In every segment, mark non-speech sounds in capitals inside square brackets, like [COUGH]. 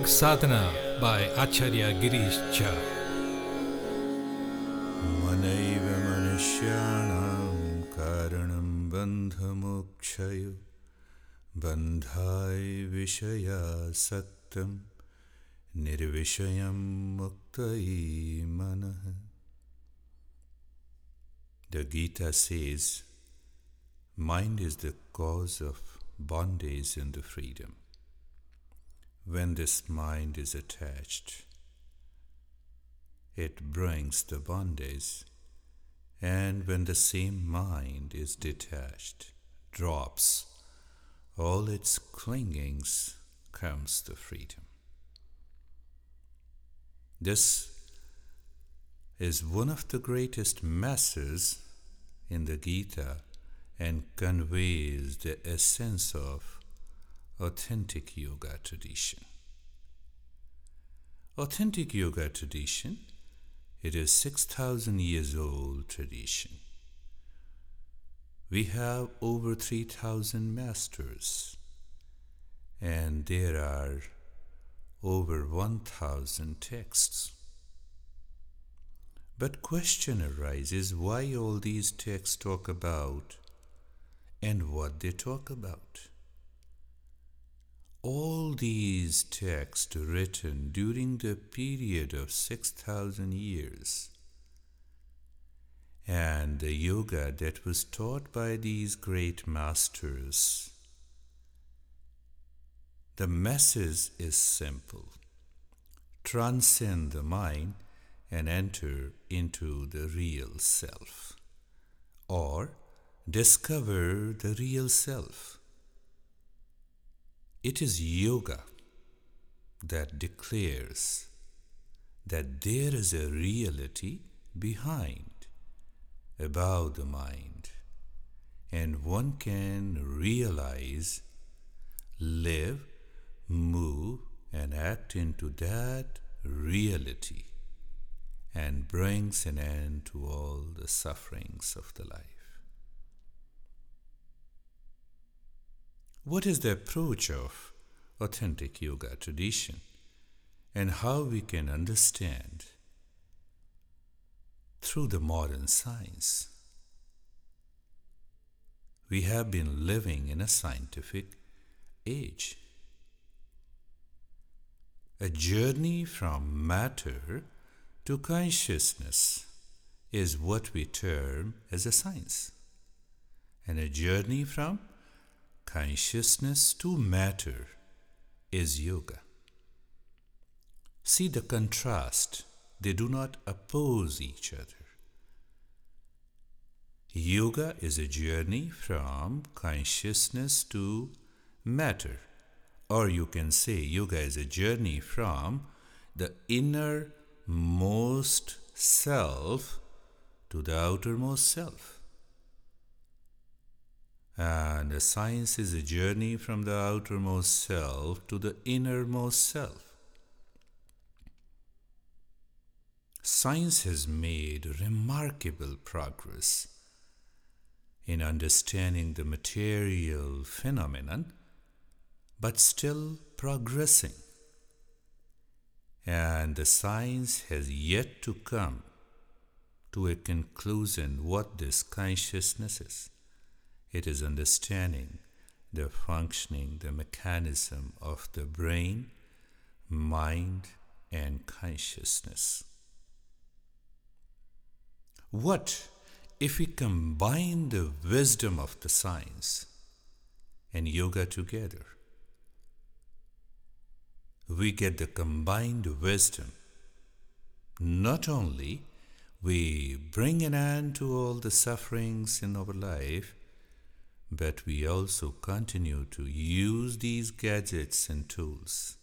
Yoga Sadhana by Acharya Girish Jha. Manaiva Manishyanam Karanam Bandhai Vishaya Nirvishayam Muktai Manah. The Gita says, Mind is the cause of bondage and the freedom. When this mind is attached, it brings the bondage, and when the same mind is detached, drops all its clingings, comes the freedom. This is one of the greatest masses in the Gita and conveys the essence of authentic yoga tradition. Authentic yoga tradition, it is 6000 years old tradition. We have over 3000 masters and there are over 1000 texts. But question arises why all these texts talk about and what they talk about all these texts written during the period of 6,000 years. And the yoga that was taught by these great masters, the message is simple. Transcend the mind and enter into the real self, or discover the real self. It is yoga that declares that there is a reality behind, above the mind, and one can realize, live, move, and act into that reality and brings an end to all the sufferings of the life. What is the approach of authentic yoga tradition and how we can understand through the modern science? We have been living in a scientific age. A journey from matter to consciousness is what we term as a science, and a journey from consciousness to matter is yoga. See the contrast, they do not oppose each other. Yoga is a journey from consciousness to matter, or you can say yoga is a journey from the innermost self to the outermost self. And science is a journey from the outermost self to the innermost self. science has made remarkable progress in understanding the material phenomenon, but still progressing. And the science has yet to come to a conclusion what this consciousness is. It is understanding the functioning, the mechanism of the brain, mind, and consciousness. What if we combine the wisdom of the science and yoga together? We get the combined wisdom. Not only we bring an end to all the sufferings in our life, but we also continue to use these gadgets and tools.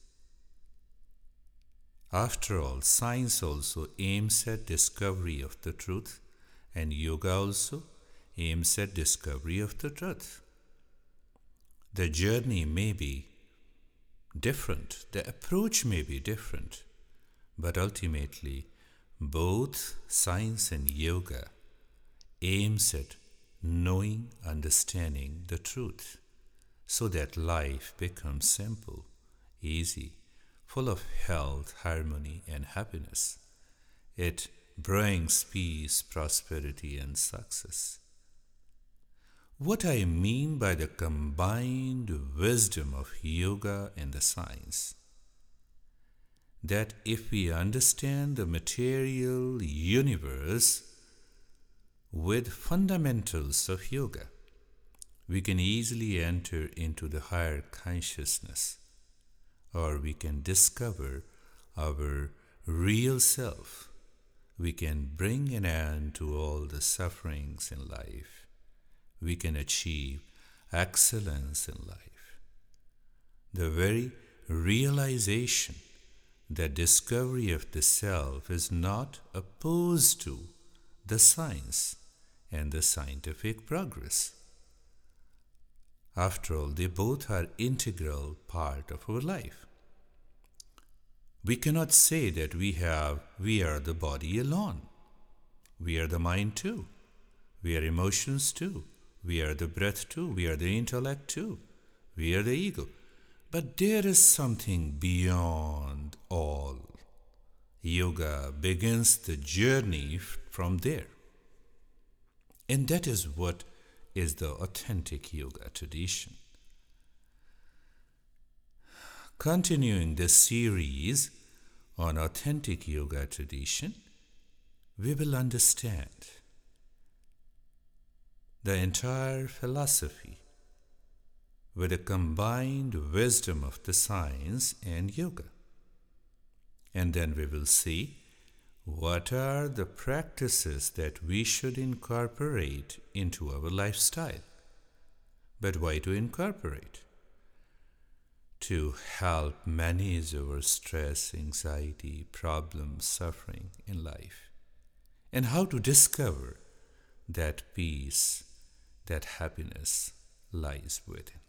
After all, science also aims at discovery of the truth, and yoga also aims at discovery of the truth. The journey may be different, the approach may be different, but ultimately, both science and yoga aims at knowing, understanding the truth, so that life becomes simple, easy, full of health, harmony, and happiness. It brings peace, prosperity, and success. What I mean by the combined wisdom of yoga and the science that if we understand the material universe with fundamentals of yoga, we can easily enter into the higher consciousness, or we can discover our real self. We can bring an end to all the sufferings in life. We can achieve excellence in life. The very realization that discovery of the self is not opposed to the science and the scientific progress. After all, they both are integral part of our life. We cannot say that we have we are the body alone. We are the mind too. We are emotions too. We are the breath too. We are the intellect too. We are the ego. But there is something beyond all. Yoga begins the journey from there. And that is what is the authentic yoga tradition. Continuing this series on authentic yoga tradition, we will understand the entire philosophy with a combined wisdom of the science and yoga. And then we will see what are the practices that we should incorporate into our lifestyle. But why to incorporate? To help manage our stress, anxiety, problems, suffering in life. And how to discover that peace, that happiness lies within.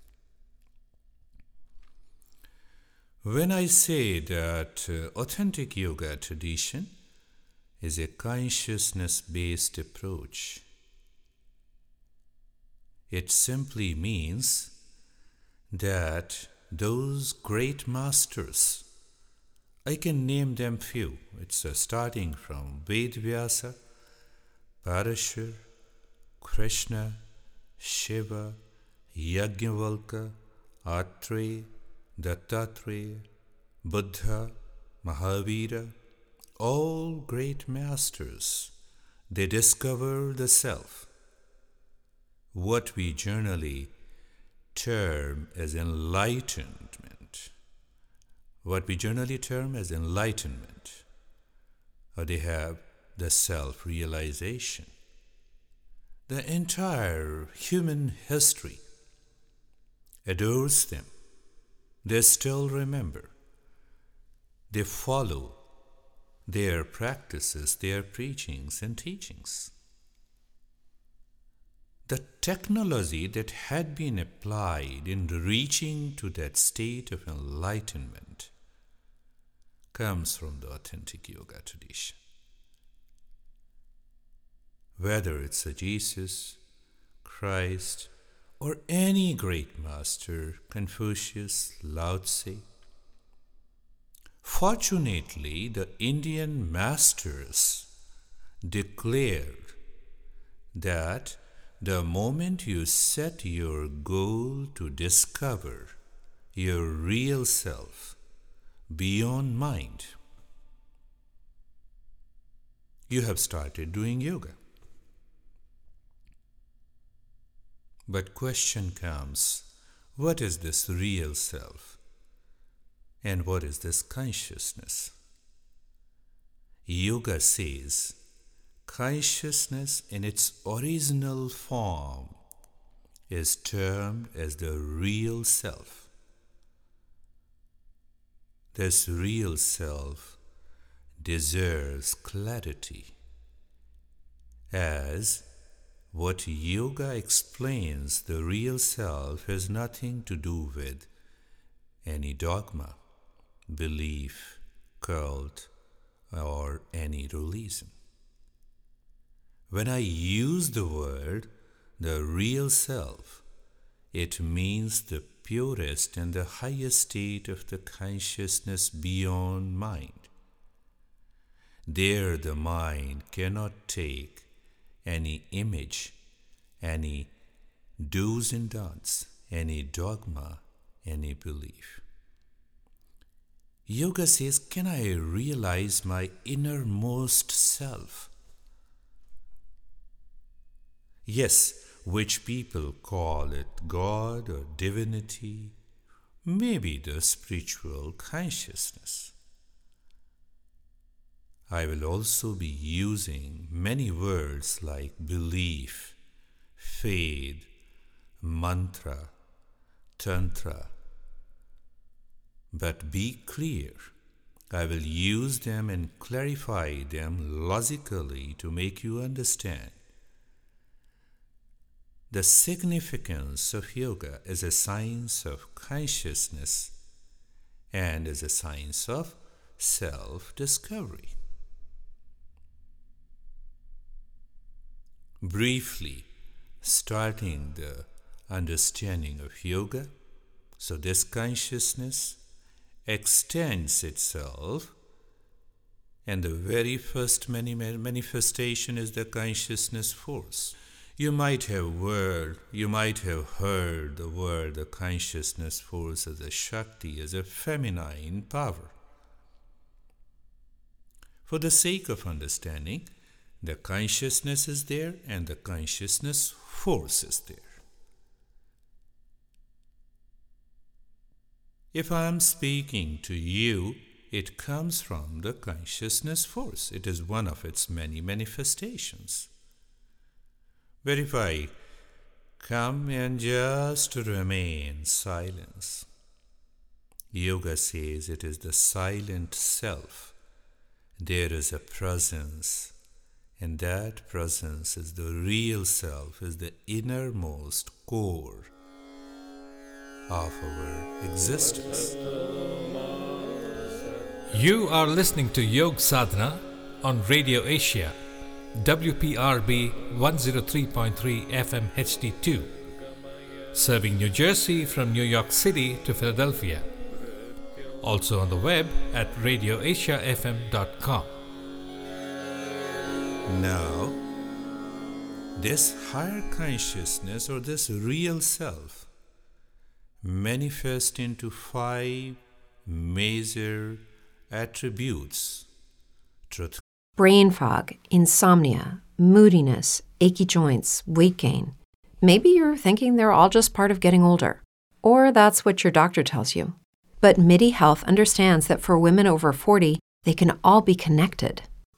When I say that uh, authentic yoga tradition is a consciousness based approach, it simply means that those great masters, I can name them few. It's uh, starting from Vedvyasa, Parashur, Krishna, Shiva, Yajnavalkya, Atreya, Dattatreya, Buddha, Mahavira, all great masters, they discover the self. What we generally term as enlightenment, what we generally term as enlightenment, or they have the self realization. The entire human history adores them they still remember. They follow their practices, their preachings and teachings. The technology that had been applied in reaching to that state of enlightenment comes from the authentic yoga tradition. whether it's a Jesus, Christ, or any great master, Confucius, Lao Tse. Fortunately, the Indian masters declared that the moment you set your goal to discover your real self beyond mind, you have started doing yoga. But question comes, what is this real self? And what is this consciousness? Yoga says consciousness in its original form is termed as the real self. This real self deserves clarity as what yoga explains the real self has nothing to do with any dogma, belief, cult, or any religion. When I use the word the real self, it means the purest and the highest state of the consciousness beyond mind. There, the mind cannot take any image, any do's and don'ts, any dogma, any belief. Yoga says, Can I realize my innermost self? Yes, which people call it God or divinity, maybe the spiritual consciousness. I will also be using many words like belief, faith, mantra, tantra. But be clear, I will use them and clarify them logically to make you understand. The significance of yoga as a science of consciousness and as a science of self discovery. Briefly starting the understanding of yoga. So, this consciousness extends itself, and the very first manifestation is the consciousness force. You might have word, you might have heard the word the consciousness force as a Shakti, as a feminine power. For the sake of understanding, the consciousness is there and the consciousness force is there. If I am speaking to you, it comes from the consciousness force. It is one of its many manifestations. But if I come and just remain silence, Yoga says it is the silent self. There is a presence and that presence is the real self, is the innermost core of our existence. You are listening to Yog Sadhana on Radio Asia, WPRB 103.3 FM HD2, serving New Jersey from New York City to Philadelphia. Also on the web at radioasiafm.com. Now, this higher consciousness or this real self manifests into five major attributes truth, brain fog, insomnia, moodiness, achy joints, weight gain. Maybe you're thinking they're all just part of getting older, or that's what your doctor tells you. But MIDI Health understands that for women over 40, they can all be connected.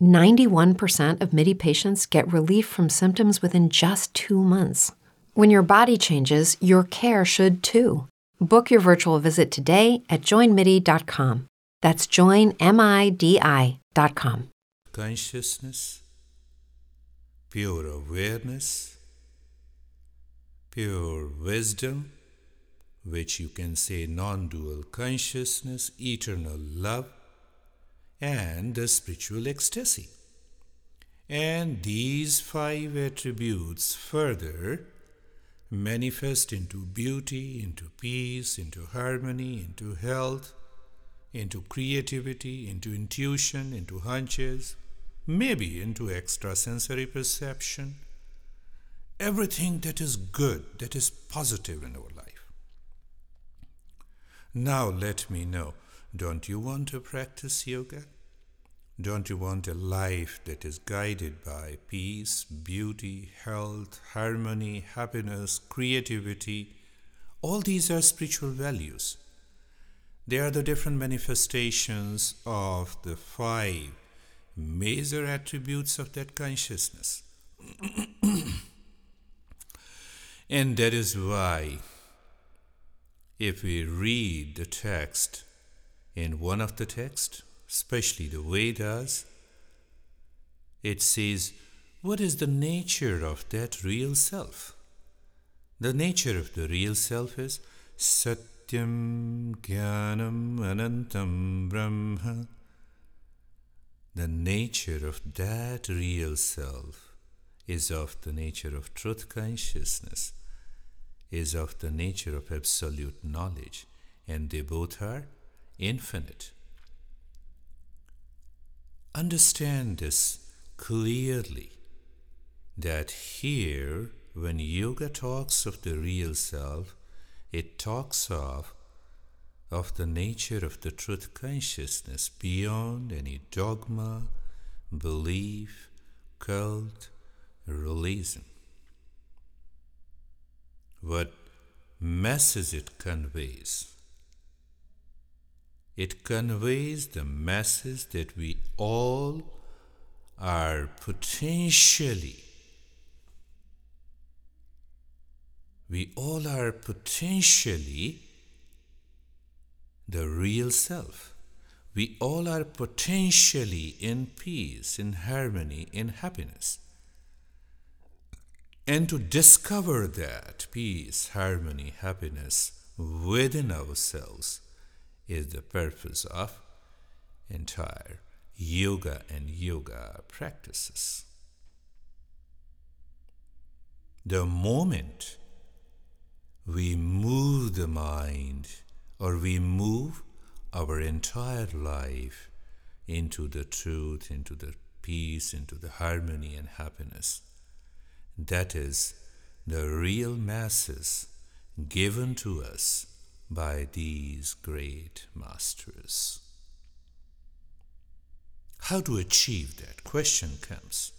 91% of MIDI patients get relief from symptoms within just two months. When your body changes, your care should too. Book your virtual visit today at joinmidi.com. That's joinmidi.com. Consciousness, pure awareness, pure wisdom, which you can say non dual consciousness, eternal love, and the spiritual ecstasy. And these five attributes further manifest into beauty, into peace, into harmony, into health, into creativity, into intuition, into hunches, maybe into extrasensory perception. Everything that is good, that is positive in our life. Now let me know don't you want to practice yoga? Don't you want a life that is guided by peace, beauty, health, harmony, happiness, creativity? All these are spiritual values. They are the different manifestations of the five major attributes of that consciousness. [CLEARS THROAT] and that is why, if we read the text, in one of the texts, especially the Vedas, it says, What is the nature of that real self? The nature of the real self is Satyam Jnanam Anantam Brahma. The nature of that real self is of the nature of truth consciousness, is of the nature of absolute knowledge, and they both are infinite. Understand this clearly that here, when yoga talks of the real self, it talks of of the nature of the truth consciousness beyond any dogma, belief, cult, religion. What message it conveys it conveys the message that we all are potentially, we all are potentially the real self. We all are potentially in peace, in harmony, in happiness. And to discover that peace, harmony, happiness within ourselves is the purpose of entire yoga and yoga practices. The moment we move the mind or we move our entire life into the truth, into the peace, into the harmony and happiness, that is the real masses given to us by these great masters. How to achieve that question comes.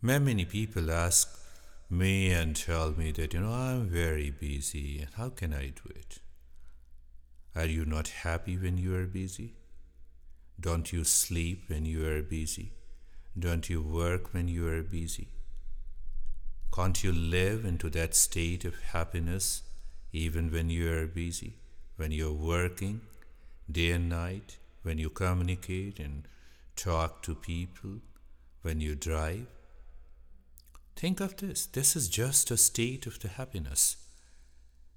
Many people ask me and tell me that, you know, I'm very busy and how can I do it? Are you not happy when you are busy? Don't you sleep when you are busy? Don't you work when you are busy? Can't you live into that state of happiness even when you are busy, when you're working day and night, when you communicate and talk to people, when you drive. Think of this this is just a state of the happiness.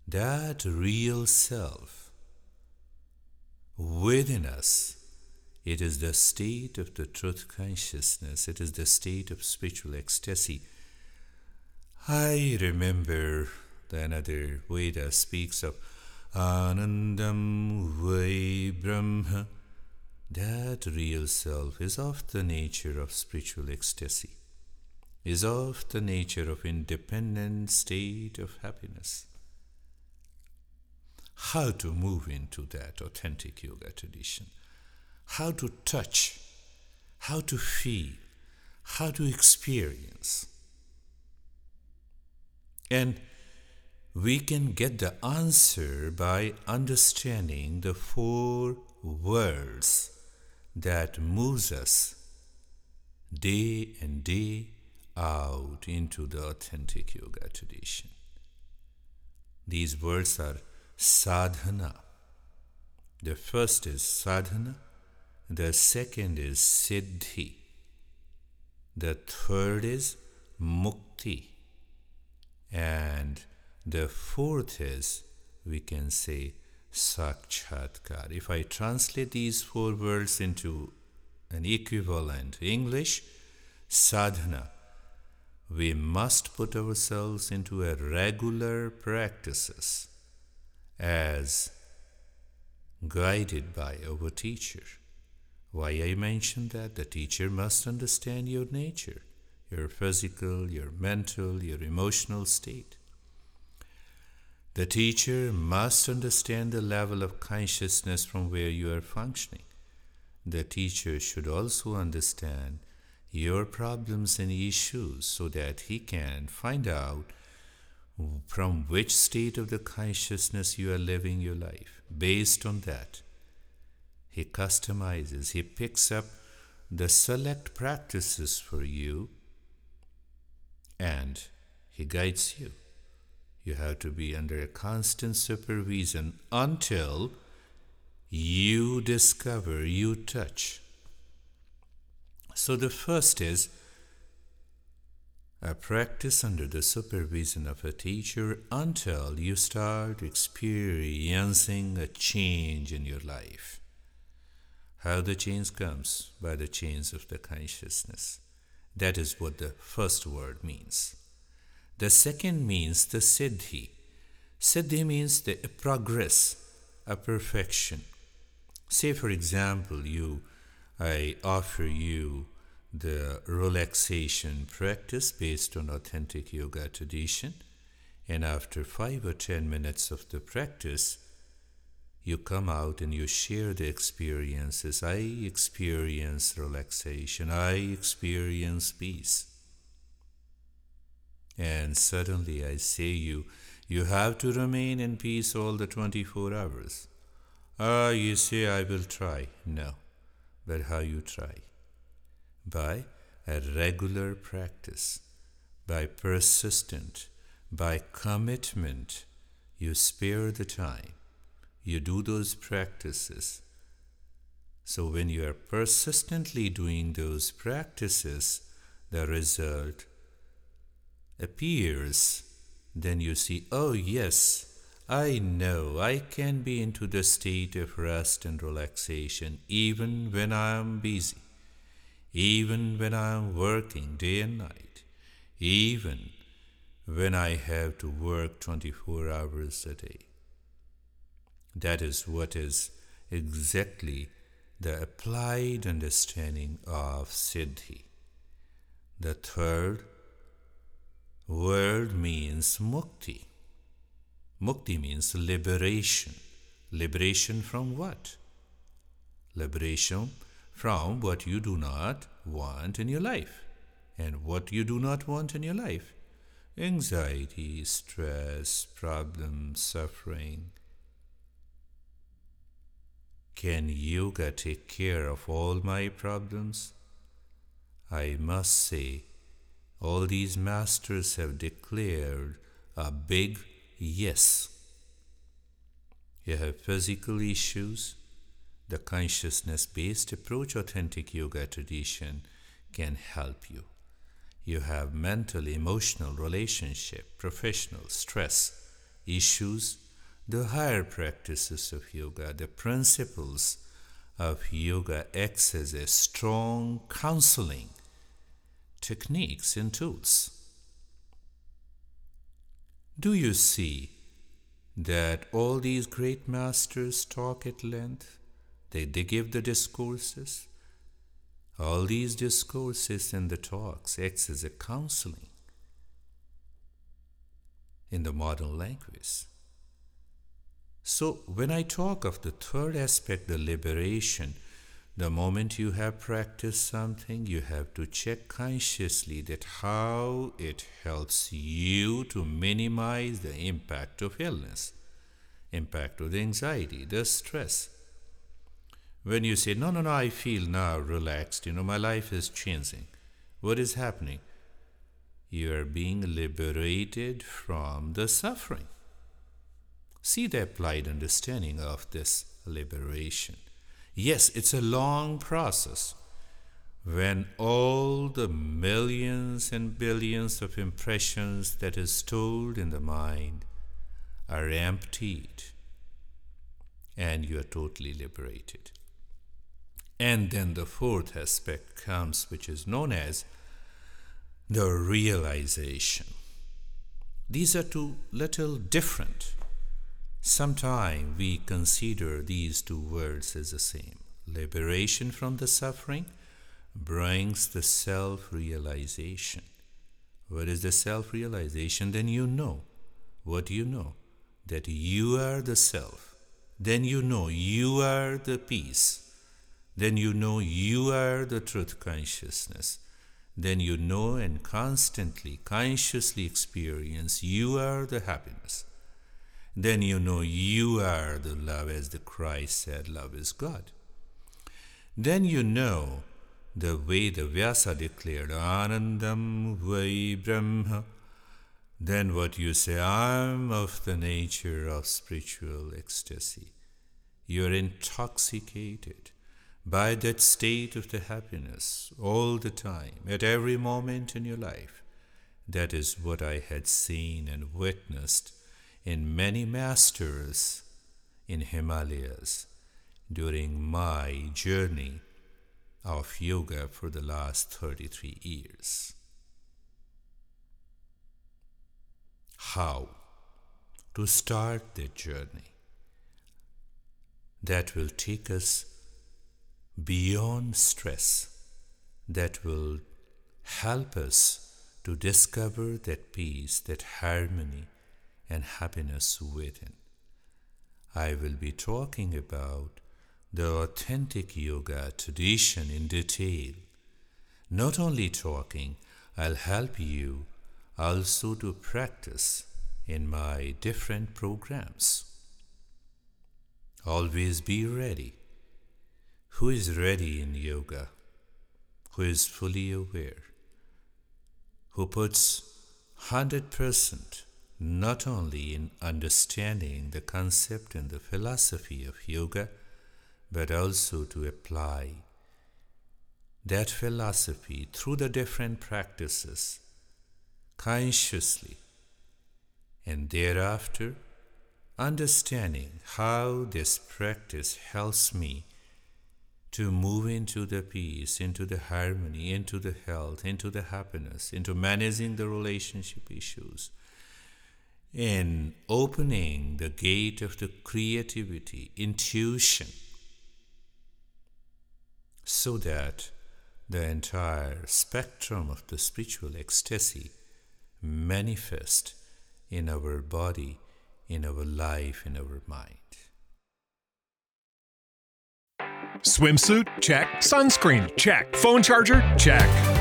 That real self within us. It is the state of the truth consciousness. It is the state of spiritual ecstasy. I remember another Veda speaks of Anandam Vai Brahma. That real self is of the nature of spiritual ecstasy, is of the nature of independent state of happiness. How to move into that authentic yoga tradition, how to touch, how to feel, how to experience. And we can get the answer by understanding the four words that moves us day and day out into the authentic yoga tradition. These words are sadhana. The first is sadhana, the second is siddhi, the third is mukti, and the fourth is, we can say, sakshatkar. If I translate these four words into an equivalent English, sadhana, we must put ourselves into a regular practices as guided by our teacher. Why I mention that? The teacher must understand your nature, your physical, your mental, your emotional state. The teacher must understand the level of consciousness from where you are functioning. The teacher should also understand your problems and issues so that he can find out from which state of the consciousness you are living your life. Based on that, he customizes, he picks up the select practices for you and he guides you. You have to be under a constant supervision until you discover, you touch. So the first is a practice under the supervision of a teacher until you start experiencing a change in your life. How the change comes? By the change of the consciousness. That is what the first word means. The second means the siddhi. Siddhi means the progress, a perfection. Say, for example, you, I offer you the relaxation practice based on authentic yoga tradition, and after five or ten minutes of the practice, you come out and you share the experiences. I experience relaxation, I experience peace. And suddenly I say you, you have to remain in peace all the 24 hours. Ah, you say I will try. No, but how you try? By a regular practice, by persistent, by commitment. You spare the time. You do those practices. So when you are persistently doing those practices, the result appears, then you see, oh, yes, I know I can be into the state of rest and relaxation even when I am busy, even when I am working day and night, even when I have to work 24 hours a day. That is what is exactly the applied understanding of Siddhi. The third word means mukti. Mukti means liberation. Liberation from what? Liberation from what you do not want in your life. And what you do not want in your life? Anxiety, stress, problems, suffering. Can yoga take care of all my problems? I must say all these masters have declared a big yes. You have physical issues. The consciousness based approach, authentic yoga tradition, can help you. You have mental, emotional, relationship, professional, stress issues. The higher practices of yoga, the principles of yoga acts as a strong counseling techniques and tools. Do you see that all these great masters talk at length? They, they give the discourses. All these discourses and the talks acts as a counseling in the modern language. So when I talk of the third aspect, the liberation, the moment you have practiced something, you have to check consciously that how it helps you to minimize the impact of illness, impact of the anxiety, the stress. When you say, No, no, no, I feel now relaxed, you know, my life is changing. What is happening? You are being liberated from the suffering. See the applied understanding of this liberation. Yes, it's a long process. When all the millions and billions of impressions that is stored in the mind are emptied and you are totally liberated. And then the fourth aspect comes, which is known as the realization. These are two little different. Sometimes we consider these two words as the same. Liberation from the suffering brings the self realization. What is the self realization? Then you know. What do you know? That you are the self. Then you know you are the peace. Then you know you are the truth consciousness. Then you know and constantly, consciously experience you are the happiness. Then you know you are the love, as the Christ said, love is God. Then you know the way the Vyasa declared, Anandam Vai Brahma. Then what you say, I'm of the nature of spiritual ecstasy. You're intoxicated by that state of the happiness all the time, at every moment in your life. That is what I had seen and witnessed in many masters in Himalayas during my journey of yoga for the last 33 years. How to start the journey that will take us beyond stress, that will help us to discover that peace, that harmony, and happiness within. I will be talking about the authentic yoga tradition in detail. Not only talking, I'll help you also to practice in my different programs. Always be ready. Who is ready in yoga? Who is fully aware? Who puts 100% not only in understanding the concept and the philosophy of yoga, but also to apply that philosophy through the different practices consciously, and thereafter understanding how this practice helps me to move into the peace, into the harmony, into the health, into the happiness, into managing the relationship issues, in opening the gate of the creativity, intuition so that the entire spectrum of the spiritual ecstasy manifest in our body, in our life, in our mind. Swimsuit? Check. Sunscreen? Check. Phone charger? Check.